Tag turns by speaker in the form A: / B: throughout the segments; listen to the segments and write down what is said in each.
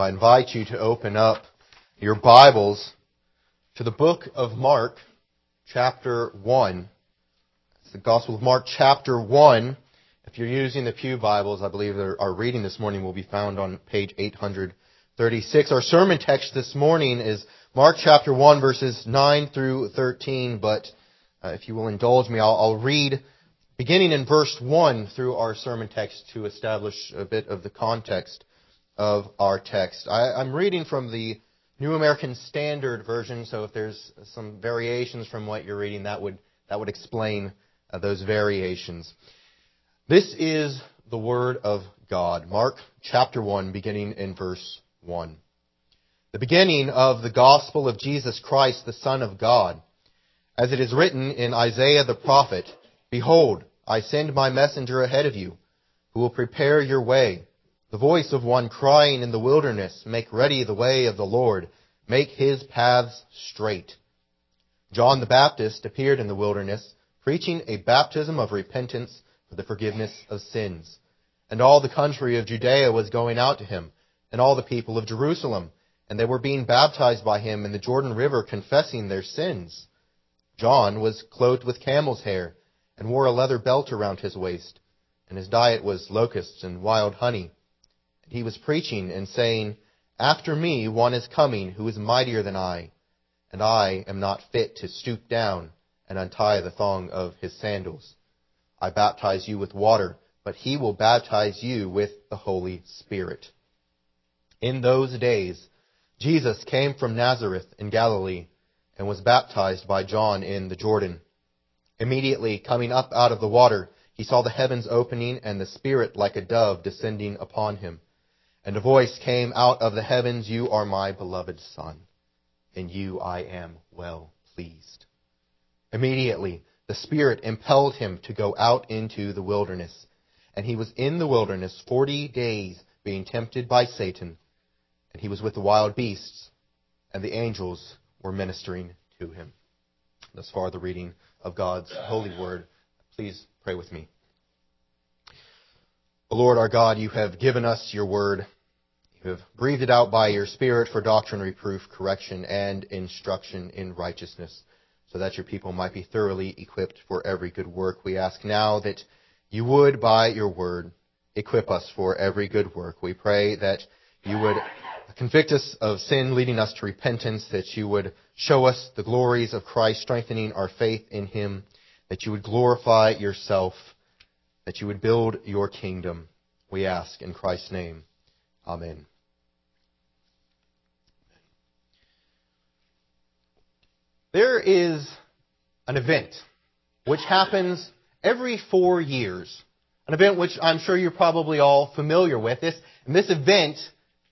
A: I invite you to open up your Bibles to the book of Mark, chapter 1. It's the Gospel of Mark, chapter 1. If you're using the Pew Bibles, I believe our reading this morning will be found on page 836. Our sermon text this morning is Mark chapter 1, verses 9 through 13, but uh, if you will indulge me, I'll, I'll read beginning in verse 1 through our sermon text to establish a bit of the context of our text. I, I'm reading from the New American Standard Version, so if there's some variations from what you're reading, that would, that would explain uh, those variations. This is the Word of God. Mark chapter 1, beginning in verse 1. The beginning of the gospel of Jesus Christ, the Son of God. As it is written in Isaiah the prophet, Behold, I send my messenger ahead of you, who will prepare your way the voice of one crying in the wilderness, Make ready the way of the Lord, make his paths straight. John the Baptist appeared in the wilderness, preaching a baptism of repentance for the forgiveness of sins. And all the country of Judea was going out to him, and all the people of Jerusalem, and they were being baptized by him in the Jordan River, confessing their sins. John was clothed with camel's hair, and wore a leather belt around his waist, and his diet was locusts and wild honey he was preaching and saying, After me one is coming who is mightier than I, and I am not fit to stoop down and untie the thong of his sandals. I baptize you with water, but he will baptize you with the Holy Spirit. In those days, Jesus came from Nazareth in Galilee and was baptized by John in the Jordan. Immediately coming up out of the water, he saw the heavens opening and the Spirit like a dove descending upon him. And a voice came out of the heavens, You are my beloved Son, in you I am well pleased. Immediately, the Spirit impelled him to go out into the wilderness. And he was in the wilderness forty days, being tempted by Satan. And he was with the wild beasts, and the angels were ministering to him. Thus far, the reading of God's holy word. Please pray with me. Lord our God, you have given us your word. You have breathed it out by your Spirit for doctrine, reproof, correction, and instruction in righteousness, so that your people might be thoroughly equipped for every good work. We ask now that you would, by your word, equip us for every good work. We pray that you would convict us of sin, leading us to repentance, that you would show us the glories of Christ, strengthening our faith in him, that you would glorify yourself that you would build your kingdom. We ask in Christ's name. Amen. There is an event which happens every four years. An event which I'm sure you're probably all familiar with. This, and this event,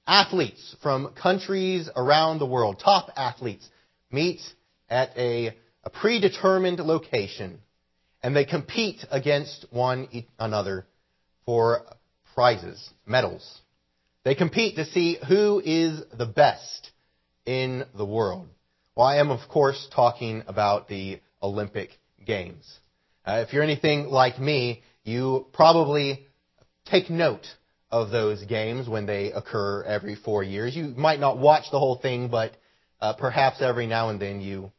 A: athletes from countries around the world, top athletes, meet at a, a predetermined location and they compete against one another for prizes, medals. They compete to see who is the best in the world. Well, I am, of course, talking about the Olympic Games. Uh, if you're anything like me, you probably take note of those games when they occur every four years. You might not watch the whole thing, but uh, perhaps every now and then you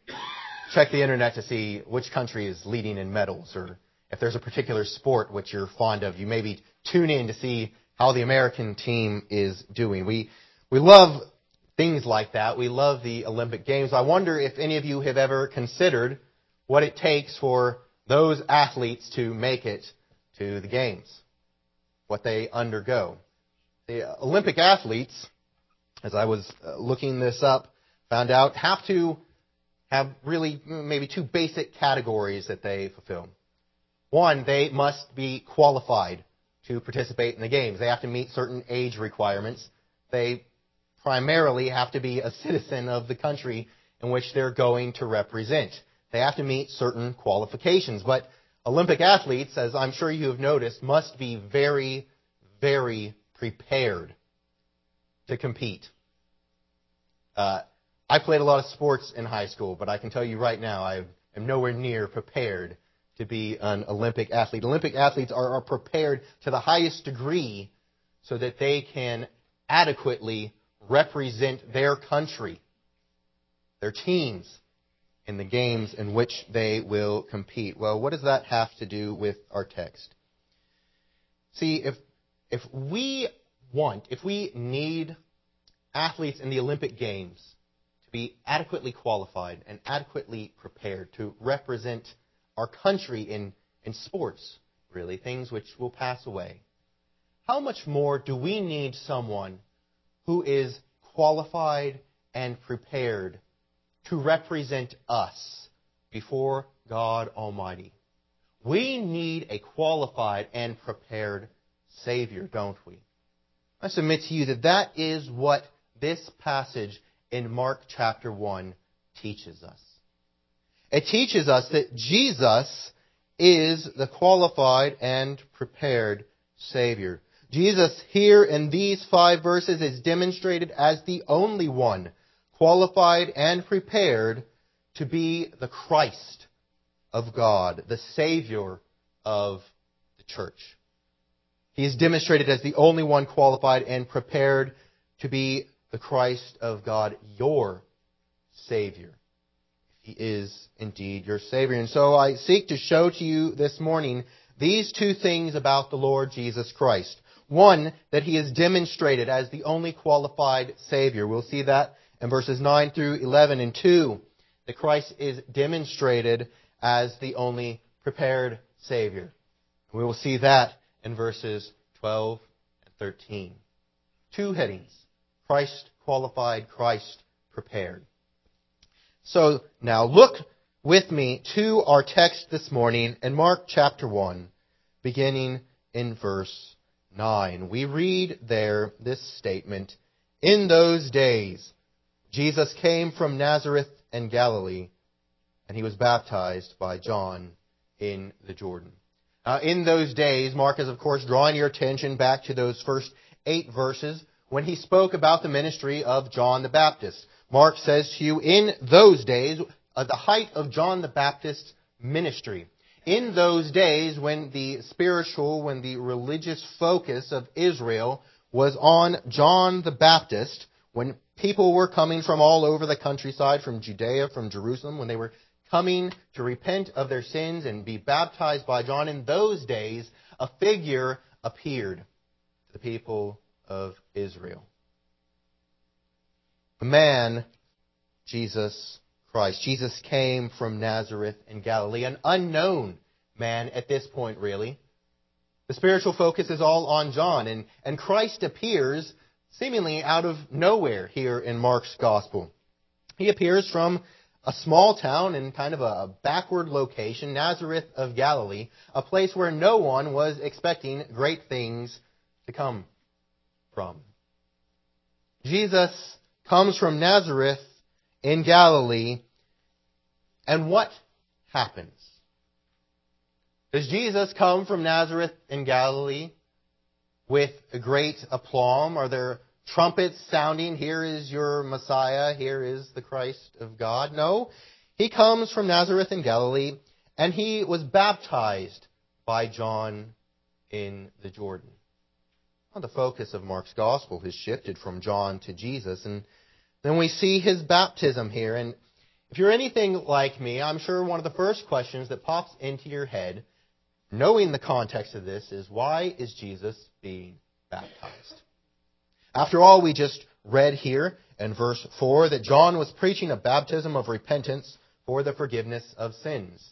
A: check the internet to see which country is leading in medals, or if there's a particular sport which you're fond of, you maybe tune in to see how the American team is doing. We we love things like that. We love the Olympic Games. I wonder if any of you have ever considered what it takes for those athletes to make it to the games, what they undergo. The Olympic athletes, as I was uh, looking this up, found out have to have really maybe two basic categories that they fulfill. One, they must be qualified to participate in the games. They have to meet certain age requirements. They primarily have to be a citizen of the country in which they're going to represent. They have to meet certain qualifications. But Olympic athletes, as I'm sure you have noticed, must be very, very prepared to compete. Uh, I played a lot of sports in high school, but I can tell you right now, I am nowhere near prepared to be an Olympic athlete. Olympic athletes are, are prepared to the highest degree so that they can adequately represent their country, their teams, in the games in which they will compete. Well, what does that have to do with our text? See, if, if we want, if we need athletes in the Olympic Games to be adequately qualified and adequately prepared to represent our country in, in sports, really, things which will pass away, how much more do we need someone who is qualified and prepared to represent us before God Almighty? We need a qualified and prepared Savior, don't we? I submit to you that that is what this passage in Mark chapter 1 teaches us. It teaches us that Jesus is the qualified and prepared Savior. Jesus here in these five verses is demonstrated as the only one qualified and prepared to be the Christ of God, the Savior of the church. He is demonstrated as the only one qualified and prepared to be the Christ of God, your Savior. He is indeed your Savior. And so I seek to show to you this morning these two things about the Lord Jesus Christ. One, that He is demonstrated as the only qualified Savior. We'll see that in verses 9 through 11. And two, that Christ is demonstrated as the only prepared Savior. We will see that in verses 12 and 13. Two headings. Christ qualified, Christ prepared. So now look with me to our text this morning in Mark chapter 1, beginning in verse 9. We read there this statement In those days, Jesus came from Nazareth and Galilee, and he was baptized by John in the Jordan. Uh, in those days, Mark is, of course, drawing your attention back to those first eight verses when he spoke about the ministry of John the Baptist. Mark says to you, in those days, at the height of John the Baptist's ministry, in those days when the spiritual, when the religious focus of Israel was on John the Baptist, when people were coming from all over the countryside, from Judea, from Jerusalem, when they were coming to repent of their sins and be baptized by John, in those days, a figure appeared to the people of Israel. A man, Jesus Christ. Jesus came from Nazareth in Galilee, an unknown man at this point, really. The spiritual focus is all on John, and, and Christ appears seemingly out of nowhere here in Mark's Gospel. He appears from a small town in kind of a backward location, Nazareth of Galilee, a place where no one was expecting great things to come from. Jesus comes from Nazareth in Galilee, and what happens? Does Jesus come from Nazareth in Galilee with great aplomb? Are there trumpets sounding, here is your Messiah, here is the Christ of God. No, he comes from Nazareth in Galilee, and he was baptized by John in the Jordan. Well, the focus of Mark's gospel has shifted from John to Jesus, and then we see his baptism here. And if you're anything like me, I'm sure one of the first questions that pops into your head, knowing the context of this, is why is Jesus being baptized? After all, we just read here in verse 4 that John was preaching a baptism of repentance for the forgiveness of sins.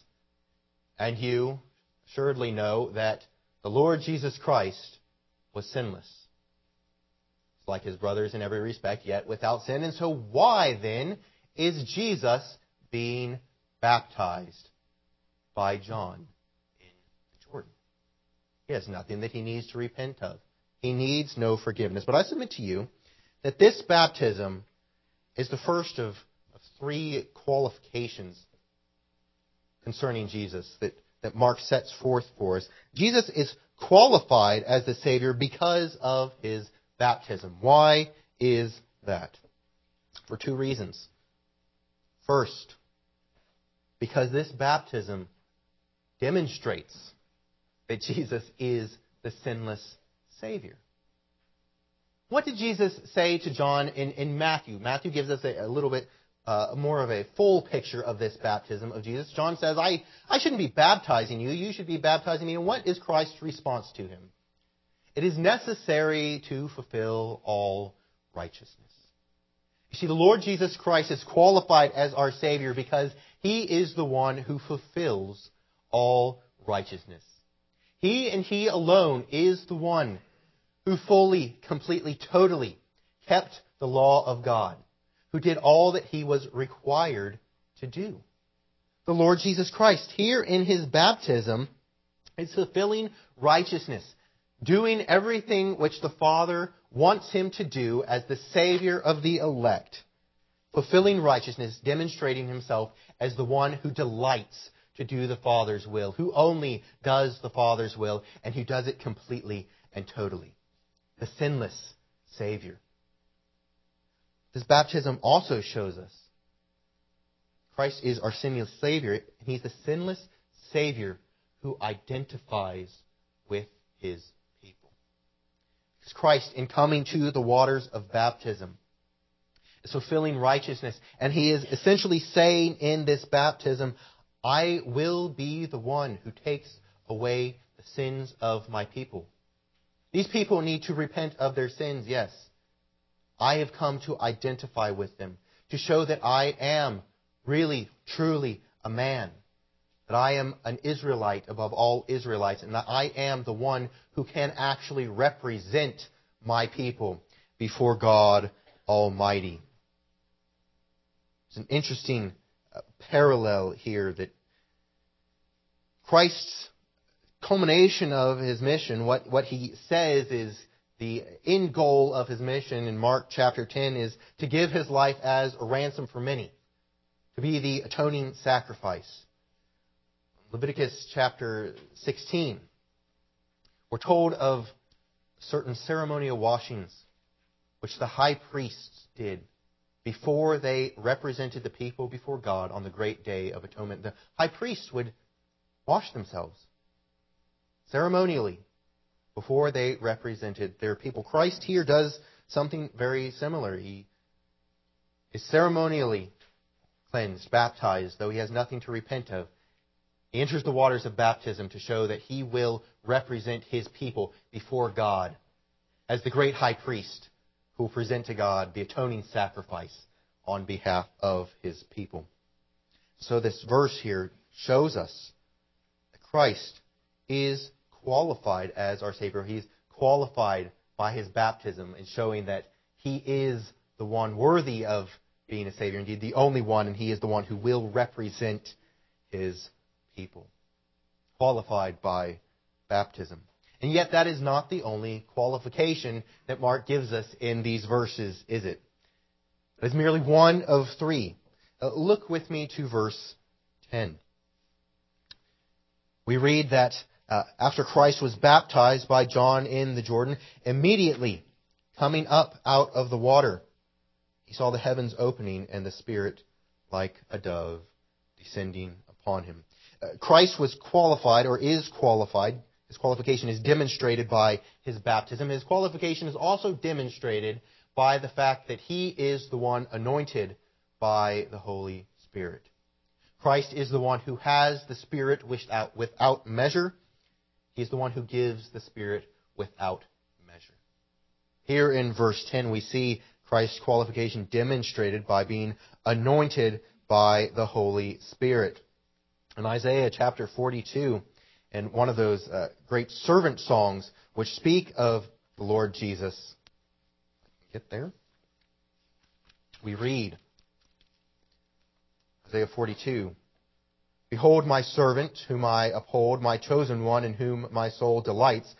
A: And you assuredly know that the Lord Jesus Christ was sinless. Like his brothers in every respect, yet without sin. And so why then is Jesus being baptized by John in Jordan? He has nothing that he needs to repent of. He needs no forgiveness. But I submit to you that this baptism is the first of, of three qualifications concerning Jesus that, that Mark sets forth for us. Jesus is qualified as the Savior because of his baptism. Why is that? For two reasons. First, because this baptism demonstrates that Jesus is the sinless Savior. What did Jesus say to John in, in Matthew? Matthew gives us a, a little bit uh, more of a full picture of this baptism of Jesus. John says, I, I shouldn't be baptizing you, you should be baptizing me. And what is Christ's response to him? It is necessary to fulfill all righteousness. You see, the Lord Jesus Christ is qualified as our Savior because He is the one who fulfills all righteousness. He and He alone is the one who fully, completely, totally kept the law of God, who did all that He was required to do. The Lord Jesus Christ, here in His baptism, is fulfilling righteousness, doing everything which the Father wants him to do as the Savior of the elect, fulfilling righteousness, demonstrating himself as the one who delights to do the Father's will, who only does the Father's will, and who does it completely and totally. The sinless Savior. This baptism also shows us Christ is our sinless Savior, and He's the sinless Savior who identifies with His people. Because Christ in coming to the waters of baptism. Is fulfilling righteousness. And he is essentially saying in this baptism, I will be the one who takes away the sins of my people. These people need to repent of their sins, yes. I have come to identify with them, to show that I am really, truly a man that I am an Israelite above all Israelites, and that I am the one who can actually represent my people before God Almighty. It's an interesting uh, parallel here that Christ's culmination of his mission, what, what he says is the end goal of his mission in Mark chapter 10 is to give his life as a ransom for many, to be the atoning sacrifice. Leviticus chapter 16, we're told of certain ceremonial washings which the high priests did before they represented the people before God on the great day of atonement. The high priests would wash themselves ceremonially before they represented their people. Christ here does something very similar. He is ceremonially cleansed, baptized, though he has nothing to repent of. He enters the waters of baptism to show that he will represent his people before God as the great high priest who will present to God the atoning sacrifice on behalf of his people. So this verse here shows us that Christ is qualified as our Savior. He's qualified by his baptism in showing that he is the one worthy of being a Savior, indeed the only one, and he is the one who will represent his people, qualified by baptism. And yet, that is not the only qualification that Mark gives us in these verses, is it? It is merely one of three. Uh, look with me to verse 10. We read that uh, after Christ was baptized by John in the Jordan, immediately coming up out of the water, he saw the heavens opening and the Spirit like a dove descending upon him. Uh, Christ was qualified or is qualified. His qualification is demonstrated by his baptism. His qualification is also demonstrated by the fact that he is the one anointed by the Holy Spirit. Christ is the one who has the Spirit without, without measure. He's the one who gives the Spirit without measure. Here in verse 10, we see Christ's qualification demonstrated by being anointed by the Holy Spirit in Isaiah chapter 42, and one of those uh, great servant songs which speak of the Lord Jesus. Get there? We read Isaiah 42. Behold my servant, whom I uphold, my chosen one, in whom my soul delights.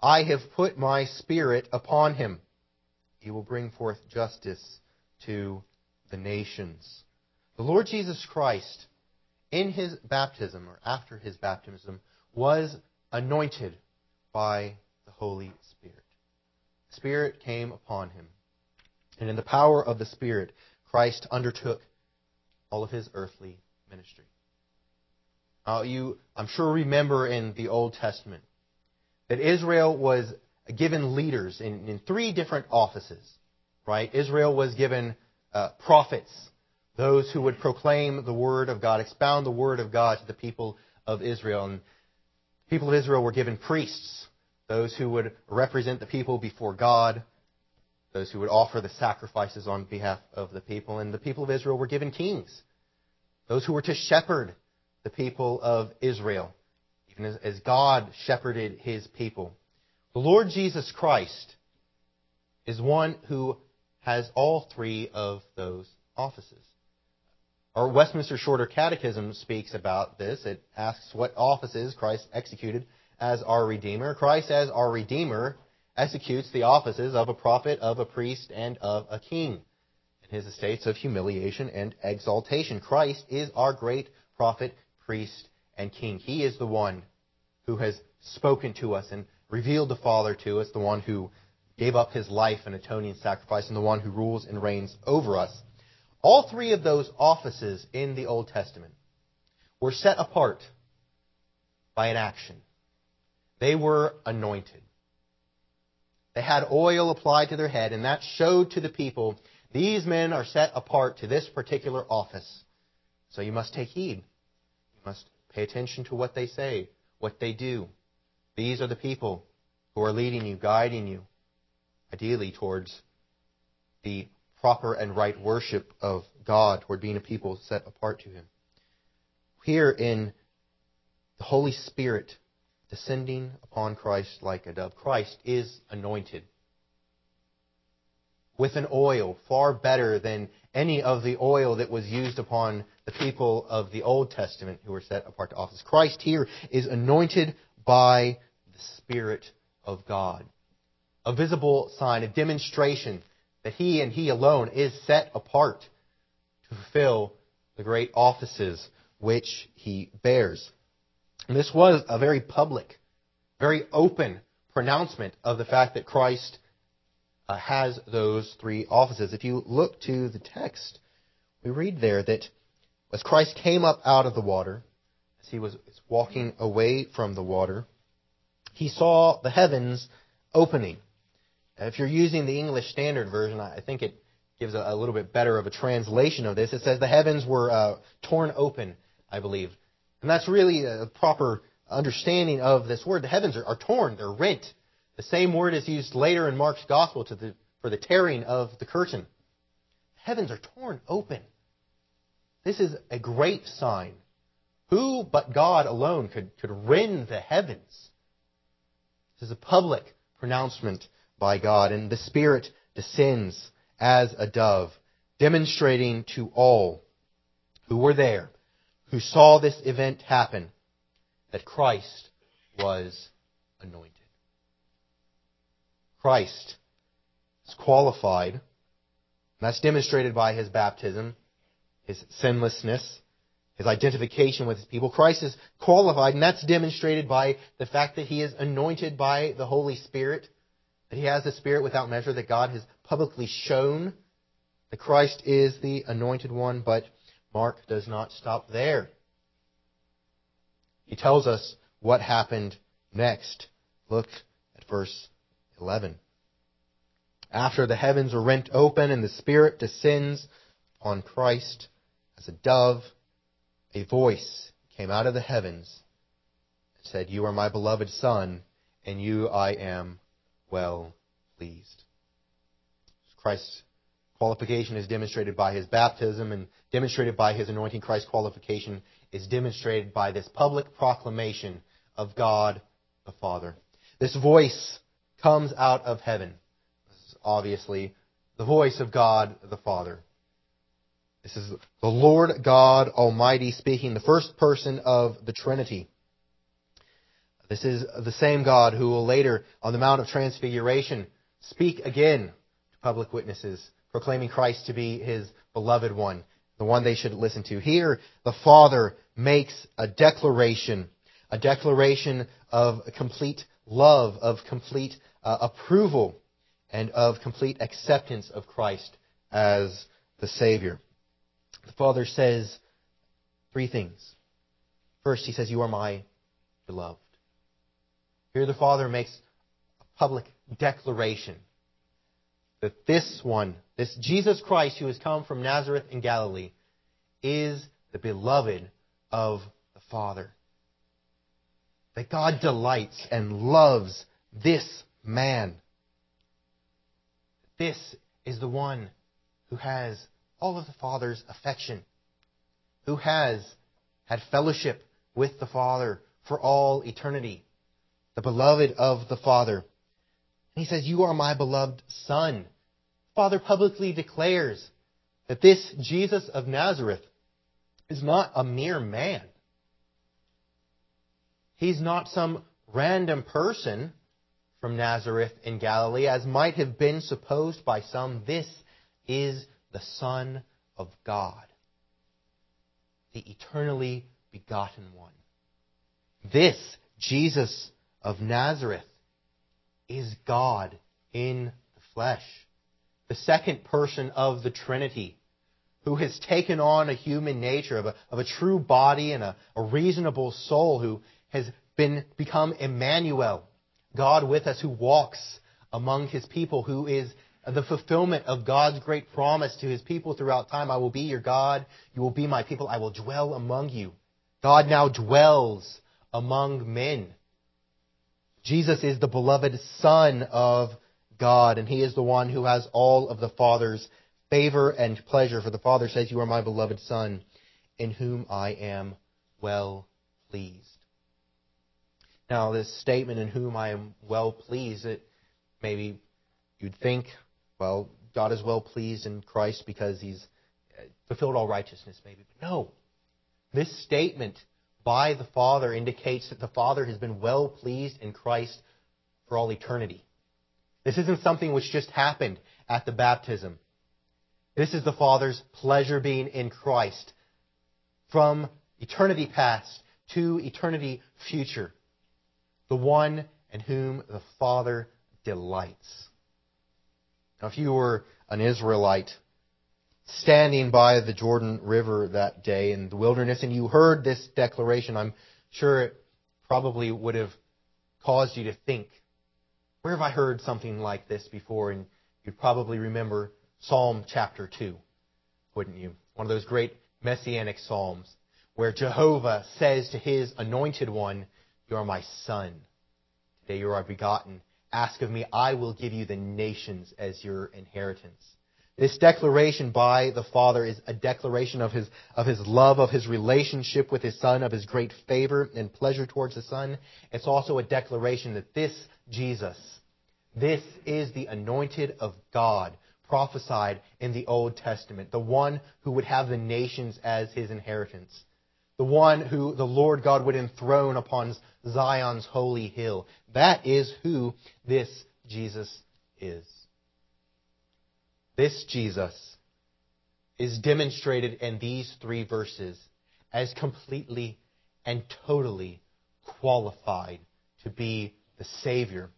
A: I have put my spirit upon him. He will bring forth justice to the nations. The Lord Jesus Christ in his baptism or after his baptism was anointed by the Holy Spirit. The Spirit came upon him. And in the power of the Spirit, Christ undertook all of his earthly ministry. Now, you, I'm sure, remember in the Old Testament that Israel was given leaders in, in three different offices, right? Israel was given uh, prophets, those who would proclaim the word of God, expound the word of God to the people of Israel. And people of Israel were given priests, those who would represent the people before God, those who would offer the sacrifices on behalf of the people. And the people of Israel were given kings, those who were to shepherd the people of Israel, even as, as God shepherded his people. The Lord Jesus Christ is one who has all three of those offices. Our Westminster Shorter Catechism speaks about this. It asks what offices Christ executed as our Redeemer. Christ, as our Redeemer, executes the offices of a prophet, of a priest, and of a king in his estates of humiliation and exaltation. Christ is our great prophet, priest, and king. He is the one who has spoken to us and revealed the Father to us, the one who gave up his life in atoning sacrifice, and the one who rules and reigns over us. All three of those offices in the Old Testament were set apart by an action. They were anointed. They had oil applied to their head, and that showed to the people these men are set apart to this particular office. So you must take heed. Must pay attention to what they say, what they do. These are the people who are leading you, guiding you, ideally towards the proper and right worship of God, toward being a people set apart to Him. Here in the Holy Spirit descending upon Christ like a dove, Christ is anointed with an oil far better than any of the oil that was used upon the people of the Old Testament who were set apart to office. Christ here is anointed by the Spirit of God. A visible sign, a demonstration that he and he alone is set apart to fulfill the great offices which he bears. And this was a very public, very open pronouncement of the fact that Christ uh, has those three offices. If you look to the text, we read there that as Christ came up out of the water, as he was walking away from the water, he saw the heavens opening. If you're using the English Standard Version, I think it gives a, a little bit better of a translation of this. It says the heavens were uh, torn open, I believe. And that's really a proper understanding of this word. The heavens are, are torn, they're rent. The same word is used later in Mark's Gospel the, for the tearing of the curtain. The heavens are torn open. This is a great sign. Who but God alone could, could rend the heavens? This is a public pronouncement by God, and the Spirit descends as a dove, demonstrating to all who were there, who saw this event happen, that Christ was anointed. Christ is qualified, and that's demonstrated by his baptism, his sinlessness, his identification with his people. Christ is qualified, and that's demonstrated by the fact that he is anointed by the Holy Spirit, that he has the Spirit without measure, that God has publicly shown that Christ is the anointed one, but Mark does not stop there. He tells us what happened next. Look at verse 11. After the heavens are rent open and the Spirit descends on Christ as a dove, a voice came out of the heavens and said, You are my beloved Son, and you I am well pleased. Christ's qualification is demonstrated by his baptism and demonstrated by his anointing. Christ's qualification is demonstrated by this public proclamation of God the Father. This voice comes out of heaven. This is obviously the voice of God the Father. This is the Lord God Almighty speaking, the first person of the Trinity. This is the same God who will later, on the Mount of Transfiguration, speak again to public witnesses, proclaiming Christ to be his beloved one, the one they should listen to. Here, the Father makes a declaration, a declaration of complete love, of complete uh, approval, and of complete acceptance of Christ as the Savior the Father says three things. First, he says, You are my beloved. Here the Father makes a public declaration that this one, this Jesus Christ who has come from Nazareth in Galilee, is the beloved of the Father. That God delights and loves this man. This is the one who has all of the Father's affection, who has had fellowship with the Father for all eternity, the beloved of the Father. And he says, You are my beloved Son. Father publicly declares that this Jesus of Nazareth is not a mere man. He's not some random person from Nazareth in Galilee, as might have been supposed by some. This is the Son of God, the eternally begotten one. This Jesus of Nazareth is God in the flesh, the second person of the Trinity, who has taken on a human nature of a, of a true body and a, a reasonable soul, who has been become Emmanuel, God with us, who walks among his people, who is the fulfillment of God's great promise to his people throughout time. I will be your God. You will be my people. I will dwell among you. God now dwells among men. Jesus is the beloved Son of God, and he is the one who has all of the Father's favor and pleasure. For the Father says, You are my beloved Son, in whom I am well pleased. Now, this statement, in whom I am well pleased, it maybe you'd think, well, God is well pleased in Christ because he's uh, fulfilled all righteousness, maybe. But no. This statement by the Father indicates that the Father has been well pleased in Christ for all eternity. This isn't something which just happened at the baptism. This is the Father's pleasure being in Christ from eternity past to eternity future. The one in whom the Father delights. Now, if you were an Israelite standing by the Jordan River that day in the wilderness and you heard this declaration, I'm sure it probably would have caused you to think, where have I heard something like this before? And you'd probably remember Psalm chapter 2, wouldn't you? One of those great messianic psalms where Jehovah says to his anointed one, You are my son. Today you are begotten. Ask of me, I will give you the nations as your inheritance. This declaration by the Father is a declaration of his, of his love, of his relationship with his Son, of his great favor and pleasure towards the Son. It's also a declaration that this Jesus, this is the anointed of God, prophesied in the Old Testament, the one who would have the nations as his inheritance, the one who the Lord God would enthrone upon Zion's holy hill. That is who this Jesus is. This Jesus is demonstrated in these three verses as completely and totally qualified to be the Savior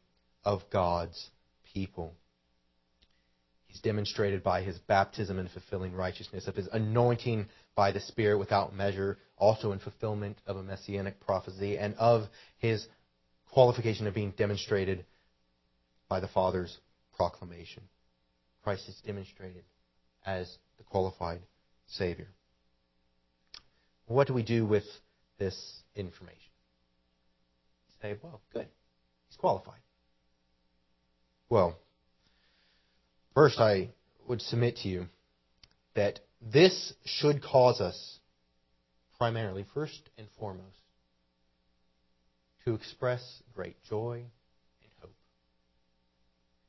A: of God's people. He's demonstrated by his baptism and fulfilling righteousness, of his anointing by the Spirit without measure, also in fulfillment of a messianic prophecy, and of his qualification of being demonstrated by the Father's proclamation. Christ is demonstrated as the qualified Savior. What do we do with this information? Say, well, good. He's qualified. Well, first I would submit to you that this should cause us, primarily, first and foremost, to express great joy and hope.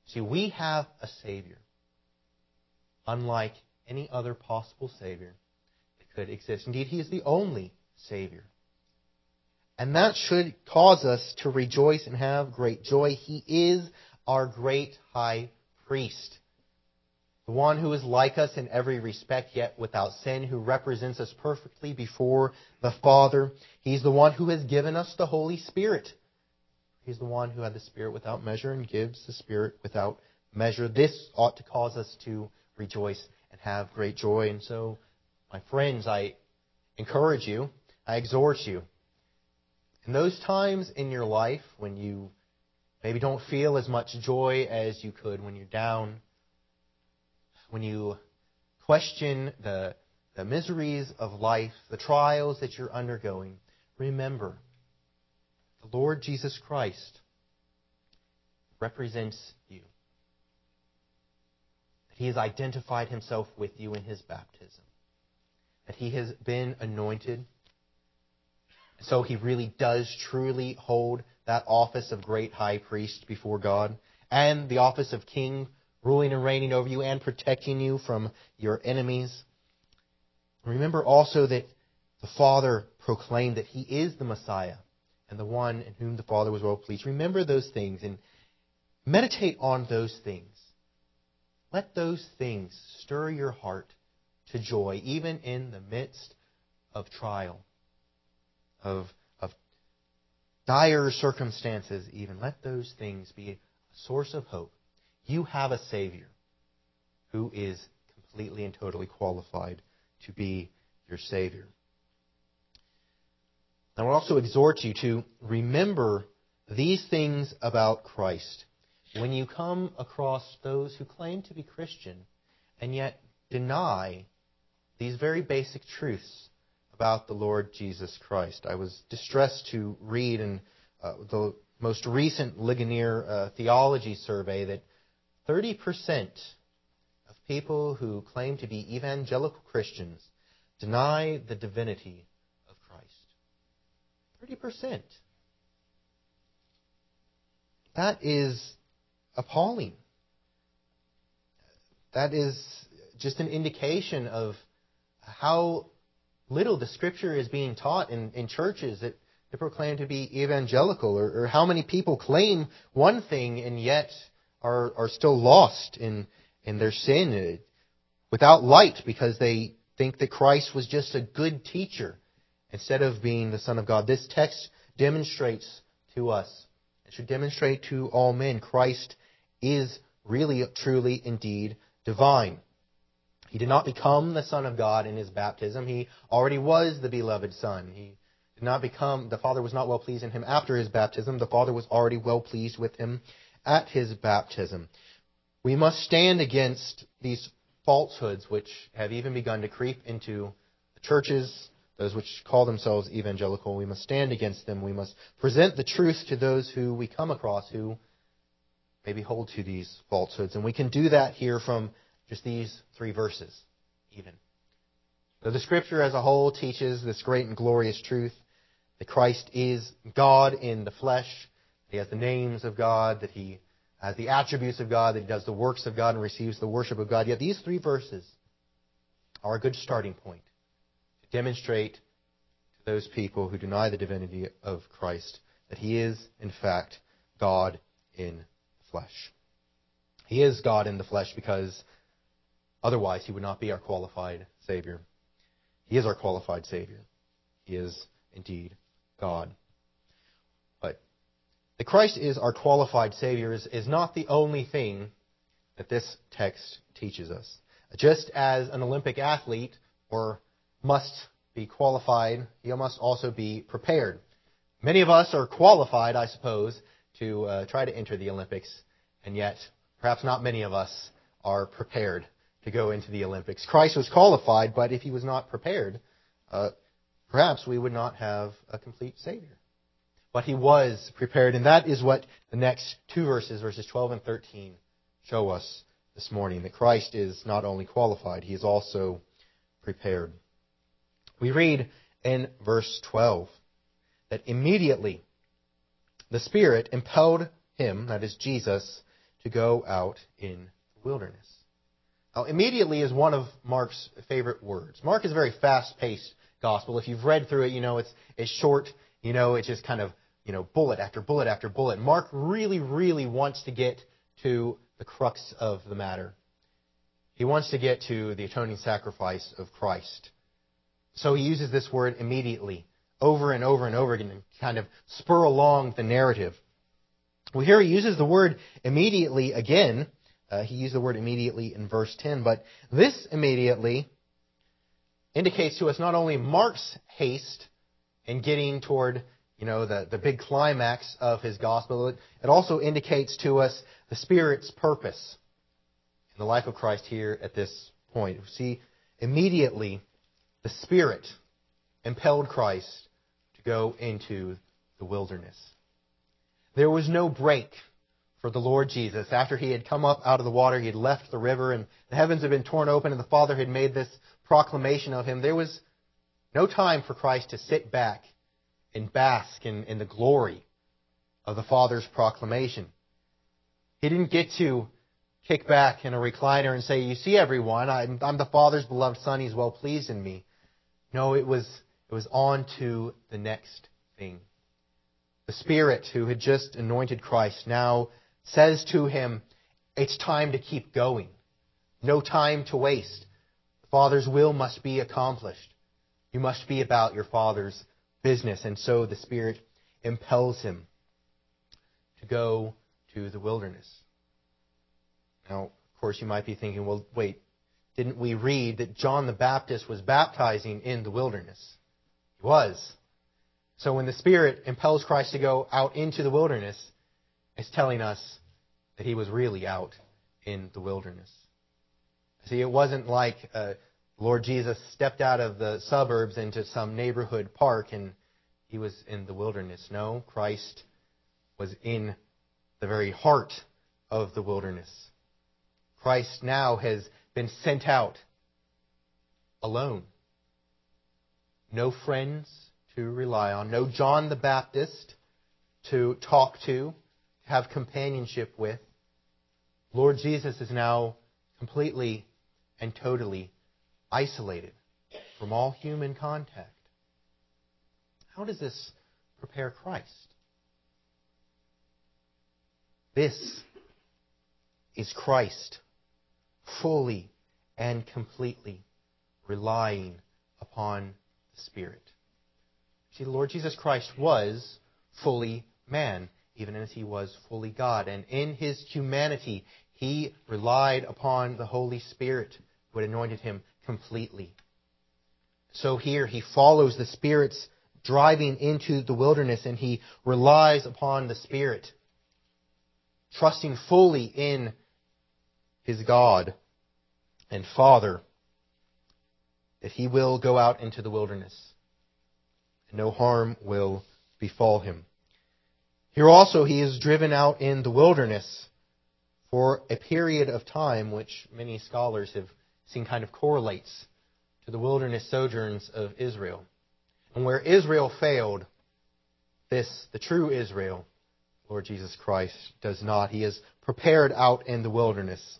A: See, we have a Savior unlike any other possible Savior that could exist. Indeed, He is the only Savior. And that should cause us to rejoice and have great joy. He is our great high priest. The one who is like us in every respect, yet without sin, who represents us perfectly before the Father. He's the one who has given us the Holy Spirit. He's the one who had the Spirit without measure and gives the Spirit without measure. This ought to cause us to rejoice and have great joy. And so, my friends, I encourage you, I exhort you. In those times in your life when you maybe don't feel as much joy as you could when you're down, when you question the, the miseries of life, the trials that you're undergoing, remember the Lord Jesus Christ represents you. That he has identified himself with you in his baptism. That he has been anointed. So he really does truly hold that office of great high priest before God and the office of king, ruling and reigning over you and protecting you from your enemies. Remember also that the Father proclaimed that he is the Messiah and the one in whom the Father was well pleased. Remember those things and meditate on those things. Let those things stir your heart to joy, even in the midst of trial, of of dire circumstances, even, let those things be a source of hope. You have a Savior who is completely and totally qualified to be your Savior. I will also exhort you to remember these things about Christ when you come across those who claim to be Christian and yet deny these very basic truths about the Lord Jesus Christ. I was distressed to read in uh, the most recent Ligonier uh, theology survey that 30% of people who claim to be evangelical Christians deny the divinity of Christ. 30%. That is appalling. That is just an indication of how little the scripture is being taught in, in churches that, that proclaim to be evangelical, or, or how many people claim one thing and yet are, are still lost in, in their sin uh, without light because they think that Christ was just a good teacher instead of being the Son of God. This text demonstrates to us, it should demonstrate to all men, Christ is really, truly, indeed divine. He did not become the Son of God in his baptism. He already was the beloved Son. He did not become, the Father was not well pleased in him after his baptism. The Father was already well pleased with him at his baptism. We must stand against these falsehoods which have even begun to creep into the churches, those which call themselves evangelical. We must stand against them. We must present the truth to those who we come across who maybe hold to these falsehoods. And we can do that here from just these three verses, even. So the scripture as a whole teaches this great and glorious truth that Christ is God in the flesh, he has the names of God, that he has the attributes of God, that he does the works of God and receives the worship of God. Yet these three verses are a good starting point to demonstrate to those people who deny the divinity of Christ that he is, in fact, God in flesh. He is God in the flesh because Otherwise, he would not be our qualified Savior. He is our qualified Savior. He is indeed God. That Christ is our qualified Savior is, is not the only thing that this text teaches us. Just as an Olympic athlete or must be qualified, he must also be prepared. Many of us are qualified, I suppose, to uh, try to enter the Olympics, and yet perhaps not many of us are prepared to go into the Olympics. Christ was qualified, but if he was not prepared, uh, perhaps we would not have a complete Savior. But he was prepared, and that is what the next two verses, verses 12 and 13, show us this morning that Christ is not only qualified, he is also prepared. We read in verse 12 that immediately the Spirit impelled him, that is Jesus, to go out in the wilderness. Now, immediately is one of Mark's favorite words. Mark is a very fast-paced gospel. If you've read through it, you know it's it's short. You know it's just kind of you know bullet after bullet after bullet. Mark really, really wants to get to the crux of the matter. He wants to get to the atoning sacrifice of Christ. So he uses this word immediately over and over and over again to kind of spur along the narrative. Well, here he uses the word immediately again uh, he used the word immediately in verse 10, but this immediately indicates to us not only Mark's haste in getting toward you know, the, the big climax of his gospel. It, also indicates to us the Spirit's purpose in the life of Christ here at this point. See, immediately the Spirit impelled Christ to go into the wilderness. There was no break for the Lord Jesus. After he had come up out of the water, he had left the river, and the heavens had been torn open, and the Father had made this proclamation of him. There was no time for Christ to sit back and bask in, in the glory of the Father's proclamation. He didn't get to kick back in a recliner and say, You see, everyone, I'm, I'm the Father's beloved Son. He's well pleased in me. No, it was, it was on to the next thing. The Spirit who had just anointed Christ now says to him, It's time to keep going. No time to waste. The Father's will must be accomplished. You must be about your Father's business. And so the Spirit impels him to go to the wilderness. Now, of course, you might be thinking, well, wait, didn't we read that John the Baptist was baptizing in the wilderness? He was. So when the Spirit impels Christ to go out into the wilderness, it's telling us that he was really out in the wilderness. See, it wasn't like uh, Lord Jesus stepped out of the suburbs into some neighborhood park and he was in the wilderness. No, Christ was in the very heart of the wilderness. Christ now has been sent out alone. No friends to rely on, no John the Baptist to talk to, have companionship with. Lord Jesus is now completely and totally isolated from all human contact. How does this prepare Christ? This is Christ fully and completely relying upon the Spirit. See, the Lord Jesus Christ was fully man, even as he was fully God. And in his humanity, he relied upon the Holy Spirit who had anointed him completely. So here he follows the Spirit's driving into the wilderness and he relies upon the Spirit, trusting fully in his God and Father that he will go out into the wilderness and no harm will befall him. Here also he is driven out in the wilderness for a period of time which many scholars have seen kind of correlates to the wilderness sojourns of Israel. And where Israel failed, this, the true Israel, Lord Jesus Christ, does not. He is prepared out in the wilderness.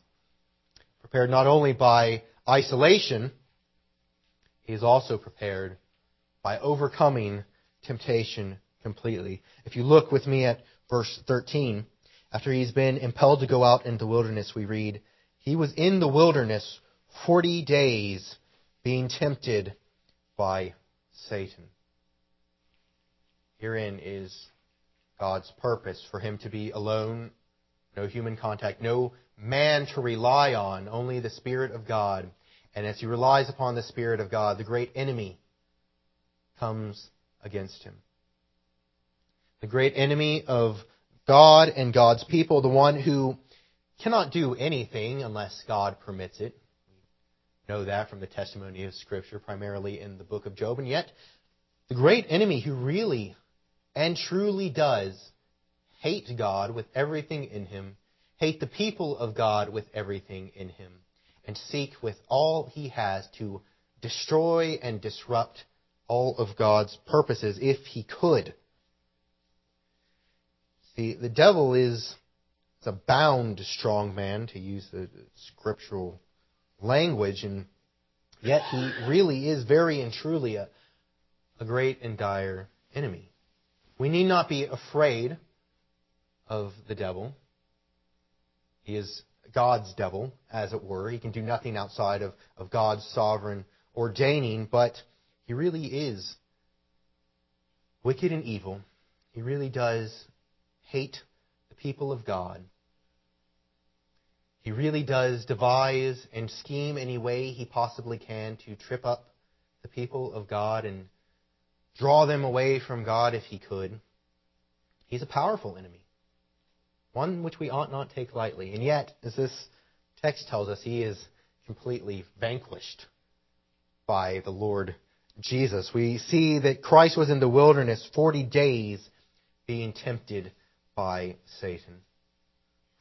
A: Prepared not only by isolation, he is also prepared by overcoming temptation completely. If you look with me at verse 13, after he's been impelled to go out into the wilderness, we read, He was in the wilderness 40 days being tempted by Satan. Herein is God's purpose for him to be alone, no human contact, no man to rely on, only the Spirit of God. And as he relies upon the Spirit of God, the great enemy comes against him. The great enemy of God and God's people, the one who cannot do anything unless God permits it know that from the testimony of Scripture, primarily in the book of Job. And yet, the great enemy who really and truly does hate God with everything in him, hate the people of God with everything in him, and seek with all he has to destroy and disrupt all of God's purposes if he could. See, the devil is a bound strong man, to use the scriptural language, and yet he really is very and truly a, a great and dire enemy. We need not be afraid of the devil. He is God's devil, as it were. He can do nothing outside of, of God's sovereign ordaining, but he really is wicked and evil. He really does hate the people of God. He really does devise and scheme any way he possibly can to trip up the people of God and draw them away from God if he could. He's a powerful enemy, one which we ought not take lightly. And yet, as this text tells us, he is completely vanquished by the Lord Jesus. We see that Christ was in the wilderness 40 days being tempted by Satan.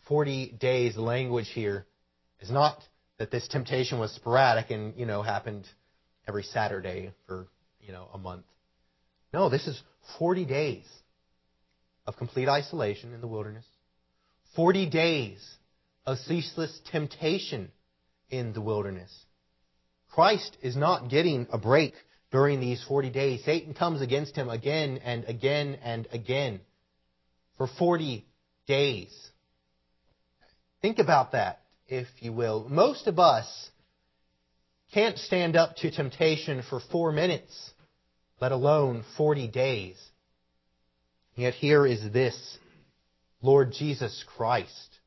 A: 40 days language here is not that this temptation was sporadic and, you know, happened every Saturday for, you know, a month. No, this is 40 days of complete isolation in the wilderness. 40 days of ceaseless temptation in the wilderness. Christ is not getting a break during these 40 days. Satan comes against him again and again and again for 40 days. Think about that, if you will. Most of us can't stand up to temptation for four minutes, let alone 40 days. Yet here is this Lord Jesus Christ,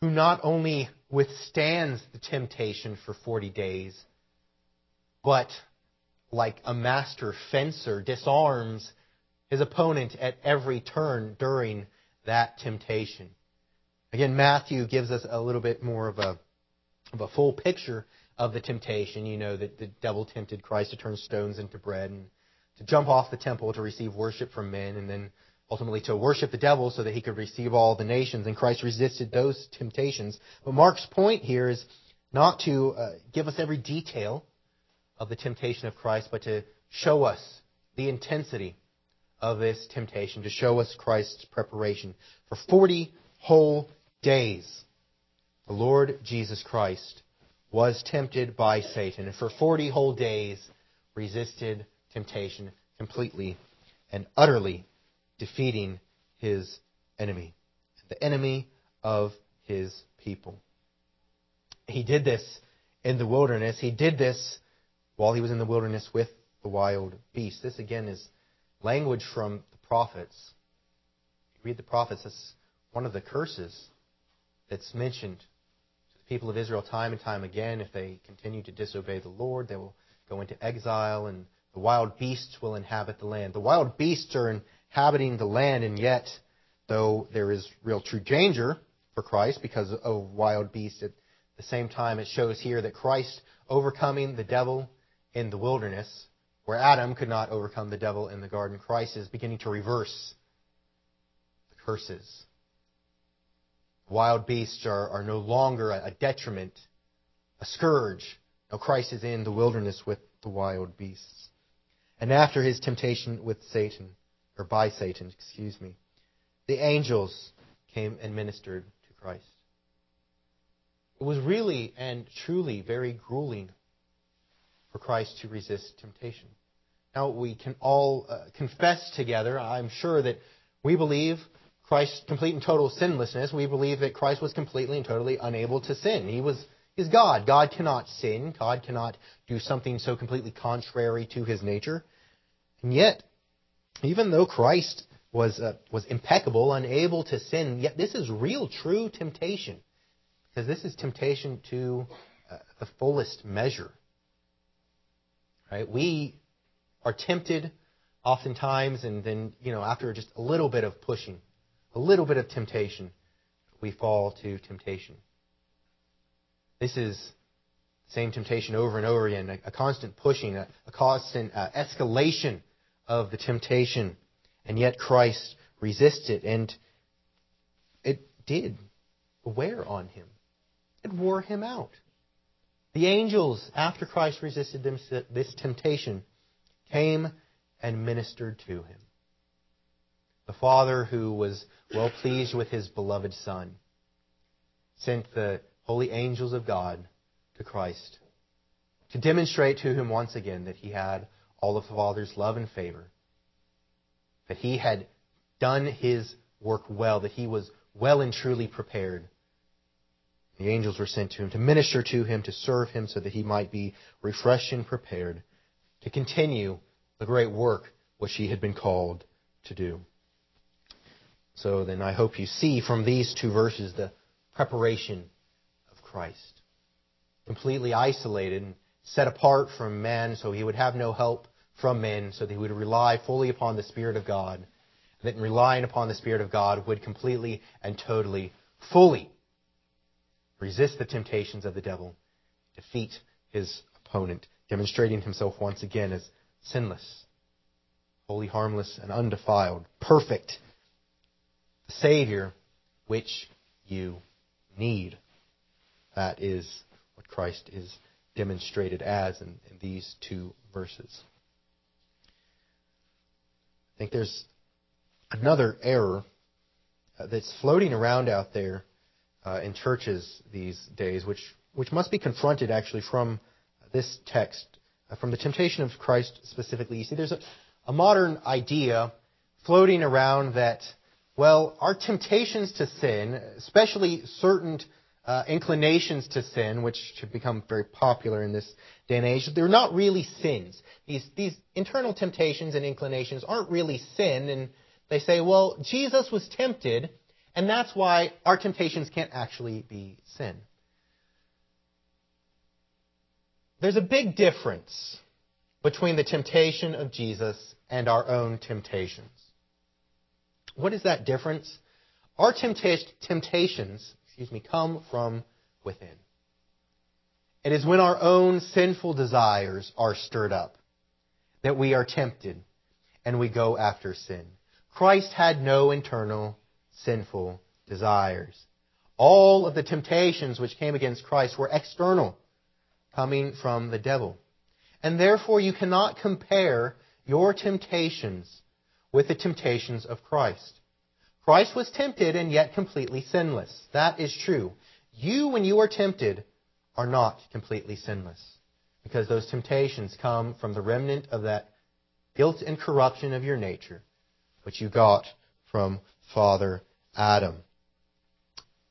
A: who not only withstands the temptation for 40 days, but like a master fencer, disarms his opponent at every turn during that temptation. Again, Matthew gives us a little bit more of a, of a full picture of the temptation. You know that the devil tempted Christ to turn stones into bread and to jump off the temple to receive worship from men, and then ultimately to worship the devil so that he could receive all the nations. And Christ resisted those temptations. But Mark's point here is not to uh, give us every detail of the temptation of Christ, but to show us the intensity of this temptation, to show us Christ's preparation. For 40 whole days, the Lord Jesus Christ was tempted by Satan, and for 40 whole days resisted temptation completely and utterly defeating his enemy, the enemy of his people. He did this in the wilderness. He did this while he was in the wilderness with the wild beast. This again is language from the prophets. You read the prophets, that's one of the curses that's mentioned to the people of Israel time and time again. If they continue to disobey the Lord, they will go into exile and the wild beasts will inhabit the land. The wild beasts are inhabiting the land, and yet, though there is real true danger for Christ because of wild beasts, at the same time, it shows here that Christ overcoming the devil in the wilderness, where Adam could not overcome the devil in the garden, Christ is beginning to reverse the curses. Wild beasts are, are no longer a detriment, a scourge. Now Christ is in the wilderness with the wild beasts. And after his temptation with Satan, or by Satan, excuse me, the angels came and ministered to Christ. It was really and truly very grueling for Christ to resist temptation. Now, we can all uh, confess together, I'm sure that we believe Christ's complete and total sinlessness. We believe that Christ was completely and totally unable to sin. He was is God. God cannot sin. God cannot do something so completely contrary to his nature. And yet, even though Christ was, uh, was impeccable, unable to sin, yet this is real, true temptation. Because this is temptation to uh, the fullest measure. Right? We are tempted oftentimes, and then, you know, after just a little bit of pushing, a little bit of temptation, we fall to temptation. This is the same temptation over and over again, a, a constant pushing, a, a constant uh, escalation of the temptation. And yet Christ resisted, and it did wear on him. It wore him out. The angels, after Christ resisted them, this temptation, came and ministered to him. The Father, who was well pleased with his beloved Son, sent the holy angels of God to Christ to demonstrate to him once again that he had all of the Father's love and favor, that he had done his work well, that he was well and truly prepared. The angels were sent to him to minister to him, to serve him, so that he might be refreshed and prepared to continue the great work which he had been called to do. So then I hope you see from these two verses the preparation of Christ. Completely isolated and set apart from man so he would have no help from men so that he would rely fully upon the Spirit of God. That in relying upon the Spirit of God would completely and totally, fully resist the temptations of the devil, defeat his opponent, demonstrating himself once again as sinless, wholly harmless, and undefiled, perfect, Savior which you need. That is what Christ is demonstrated as in, in these two verses. I think there's another error uh, that's floating around out there uh, in churches these days, which, which must be confronted actually from this text, uh, from the temptation of Christ specifically. You see, there's a, a modern idea floating around that, well, our temptations to sin, especially certain uh, inclinations to sin, which have become very popular in this day and age, they're not really sins. These, these internal temptations and inclinations aren't really sin, and they say, well, Jesus was tempted, and that's why our temptations can't actually be sin. There's a big difference between the temptation of Jesus and our own temptations. What is that difference? Our temptations excuse me, come from within. It is when our own sinful desires are stirred up that we are tempted and we go after sin. Christ had no internal sinful desires. All of the temptations which came against Christ were external, coming from the devil. And therefore you cannot compare your temptations with the temptations of Christ. Christ was tempted and yet completely sinless. That is true. You, when you are tempted, are not completely sinless. Because those temptations come from the remnant of that guilt and corruption of your nature, which you got from Father Adam.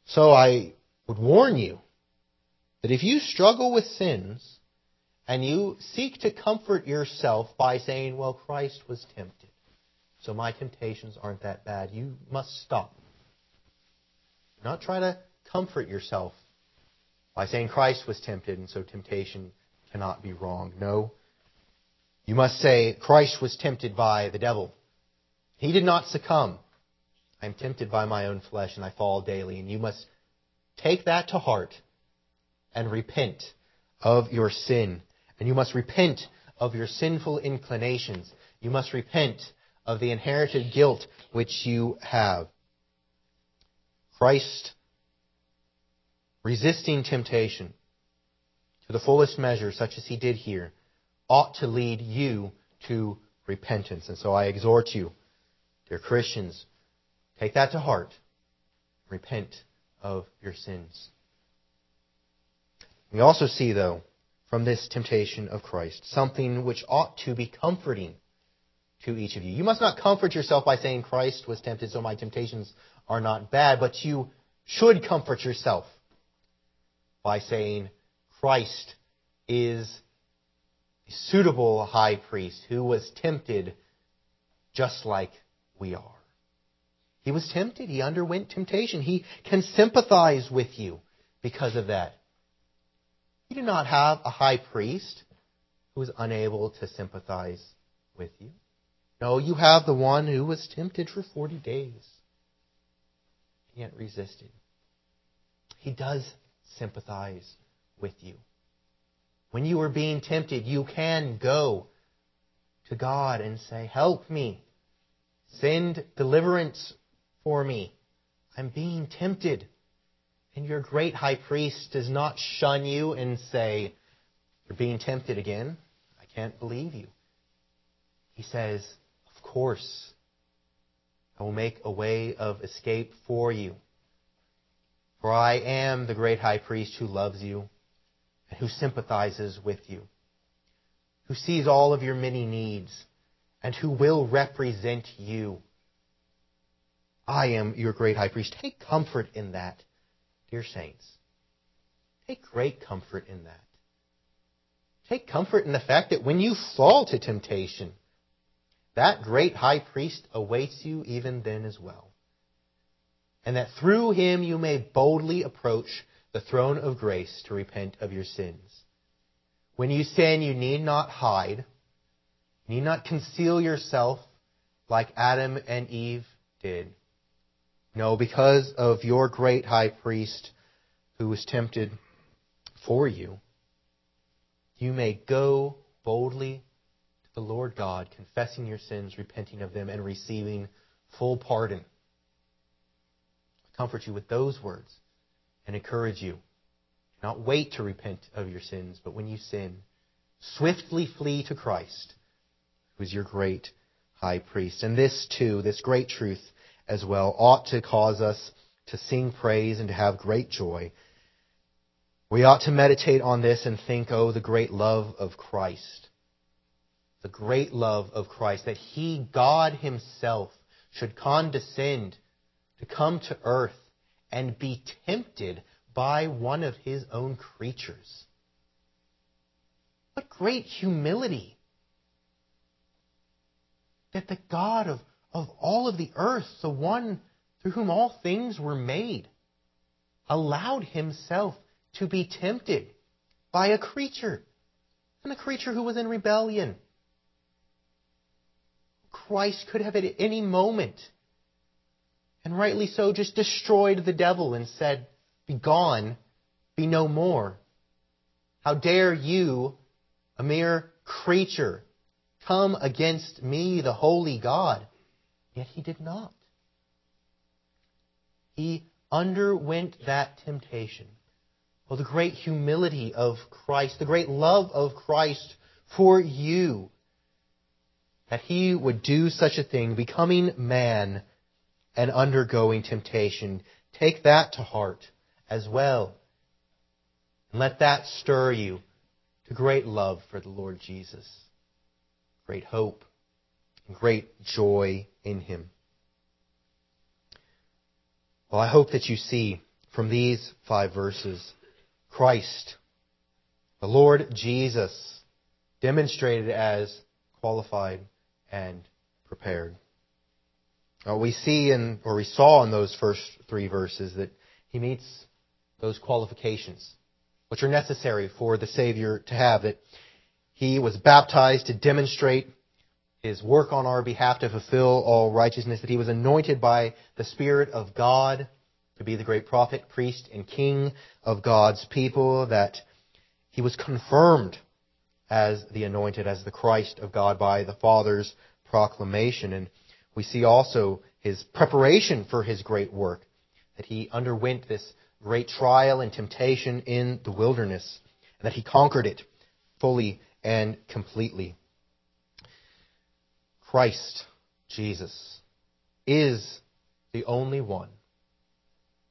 A: So I would warn you that if you struggle with sins and you seek to comfort yourself by saying, well, Christ was tempted, so my temptations aren't that bad. You must stop. Not try to comfort yourself by saying Christ was tempted and so temptation cannot be wrong. No. You must say Christ was tempted by the devil. He did not succumb. I am tempted by my own flesh and I fall daily. And you must take that to heart and repent of your sin. And you must repent of your sinful inclinations. You must repent of the inherited guilt which you have. Christ resisting temptation to the fullest measure, such as he did here, ought to lead you to repentance. And so I exhort you, dear Christians, take that to heart. Repent of your sins. We also see, though, from this temptation of Christ, something which ought to be comforting to each of you. You must not comfort yourself by saying Christ was tempted, so my temptations are not bad, but you should comfort yourself by saying Christ is a suitable high priest who was tempted just like we are. He was tempted. He underwent temptation. He can sympathize with you because of that. You do not have a high priest who is unable to sympathize with you. No, you have the one who was tempted for 40 days, yet resisted. He does sympathize with you. When you are being tempted, you can go to God and say, Help me. Send deliverance for me. I'm being tempted. And your great high priest does not shun you and say, You're being tempted again. I can't believe you. He says, course, I will make a way of escape for you. For I am the great high priest who loves you and who sympathizes with you, who sees all of your many needs, and who will represent you. I am your great high priest. Take comfort in that, dear saints. Take great comfort in that. Take comfort in the fact that when you fall to temptation, that great high priest awaits you even then as well. And that through him you may boldly approach the throne of grace to repent of your sins. When you sin, you need not hide. You need not conceal yourself like Adam and Eve did. No, because of your great high priest who was tempted for you, you may go boldly the Lord God, confessing your sins, repenting of them, and receiving full pardon. I comfort you with those words and encourage you. Do not wait to repent of your sins, but when you sin, swiftly flee to Christ, who is your great high priest. And this too, this great truth as well, ought to cause us to sing praise and to have great joy. We ought to meditate on this and think, oh, the great love of Christ. The great love of Christ, that He, God Himself, should condescend to come to earth and be tempted by one of His own creatures. What great humility! That the God of, of all of the earth, the one through whom all things were made, allowed Himself to be tempted by a creature, and a creature who was in rebellion. Christ could have at any moment, and rightly so, just destroyed the devil and said, Be gone, be no more. How dare you, a mere creature, come against me, the holy God? Yet he did not. He underwent that temptation well, the great humility of Christ, the great love of Christ for you, that he would do such a thing, becoming man and undergoing temptation. Take that to heart as well. And let that stir you to great love for the Lord Jesus, great hope, great joy in him. Well, I hope that you see from these five verses Christ, the Lord Jesus, demonstrated as qualified and prepared. Uh, we see in, or we saw in those first three verses that he meets those qualifications, which are necessary for the Savior to have. That he was baptized to demonstrate his work on our behalf to fulfill all righteousness, that he was anointed by the Spirit of God to be the great prophet, priest, and king of God's people, that he was confirmed as the anointed, as the Christ of God by the Father's proclamation. And we see also his preparation for his great work, that he underwent this great trial and temptation in the wilderness, and that he conquered it fully and completely. Christ, Jesus, is the only one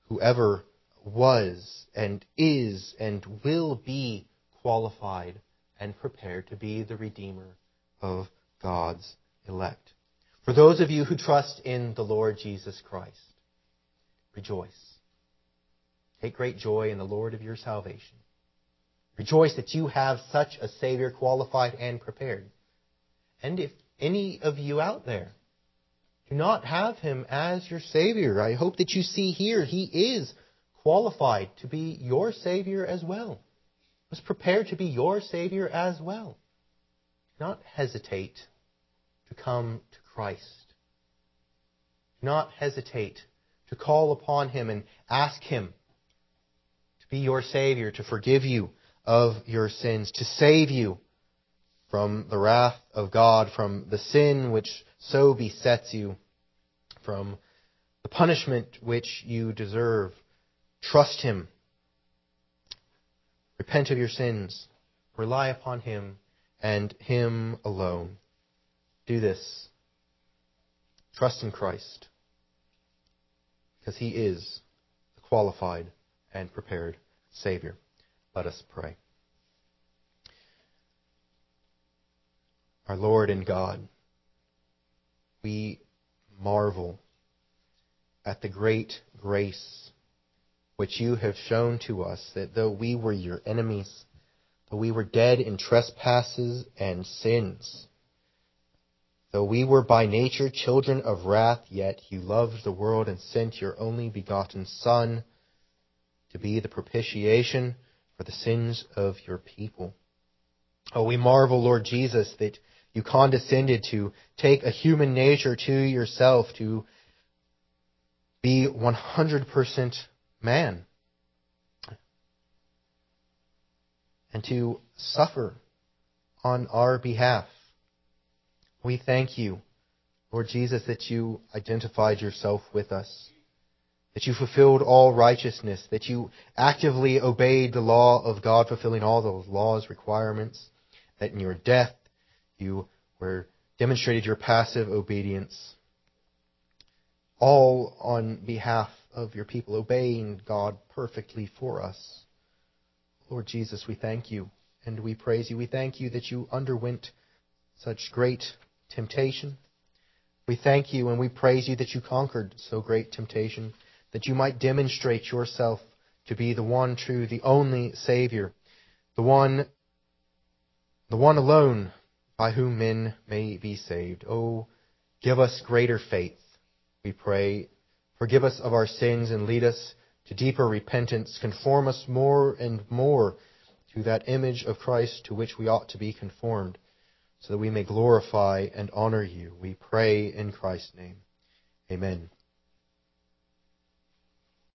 A: who ever was and is and will be qualified and prepared to be the Redeemer of God's elect. For those of you who trust in the Lord Jesus Christ, rejoice. Take great joy in the Lord of your salvation. Rejoice that you have such a Savior qualified and prepared. And if any of you out there do not have him as your Savior. I hope that you see here he is qualified to be your Savior as well. Was prepared to be your Savior as well. Do not hesitate to come to Christ. Do not hesitate to call upon him and ask him to be your Savior, to forgive you of your sins, to save you from the wrath of God, from the sin which so besets you, from the punishment which you deserve. Trust Him. Repent of your sins. Rely upon Him and Him alone. Do this. Trust in Christ. Because He is the qualified and prepared Savior. Let us pray. Our Lord and God, we marvel at the great grace which you have shown to us, that though we were your enemies, though we were dead in trespasses and sins, though we were by nature children of wrath, yet you loved the world and sent your only begotten Son to be the propitiation for the sins of your people. Oh, we marvel, Lord Jesus, that you condescended to take a human nature to yourself, to be 100% man, and to suffer on our behalf. We thank you, Lord Jesus, that you identified yourself with us, that you fulfilled all righteousness, that you actively obeyed the law of God, fulfilling all those laws, requirements, that in your death you were demonstrated your passive obedience, all on behalf of your people, obeying God perfectly for us. Lord Jesus, we thank you and we praise you. We thank you that you underwent such great temptation. We thank you and we praise you that you conquered so great temptation, that you might demonstrate yourself to be the one true, the only Savior, the one, the one alone by whom men may be saved. Oh, give us greater faith, we pray. Forgive us of our sins and lead us to deeper repentance. Conform us more and more to that image of Christ to which we ought to be conformed, so that we may glorify and honor you. We pray in Christ's name. Amen.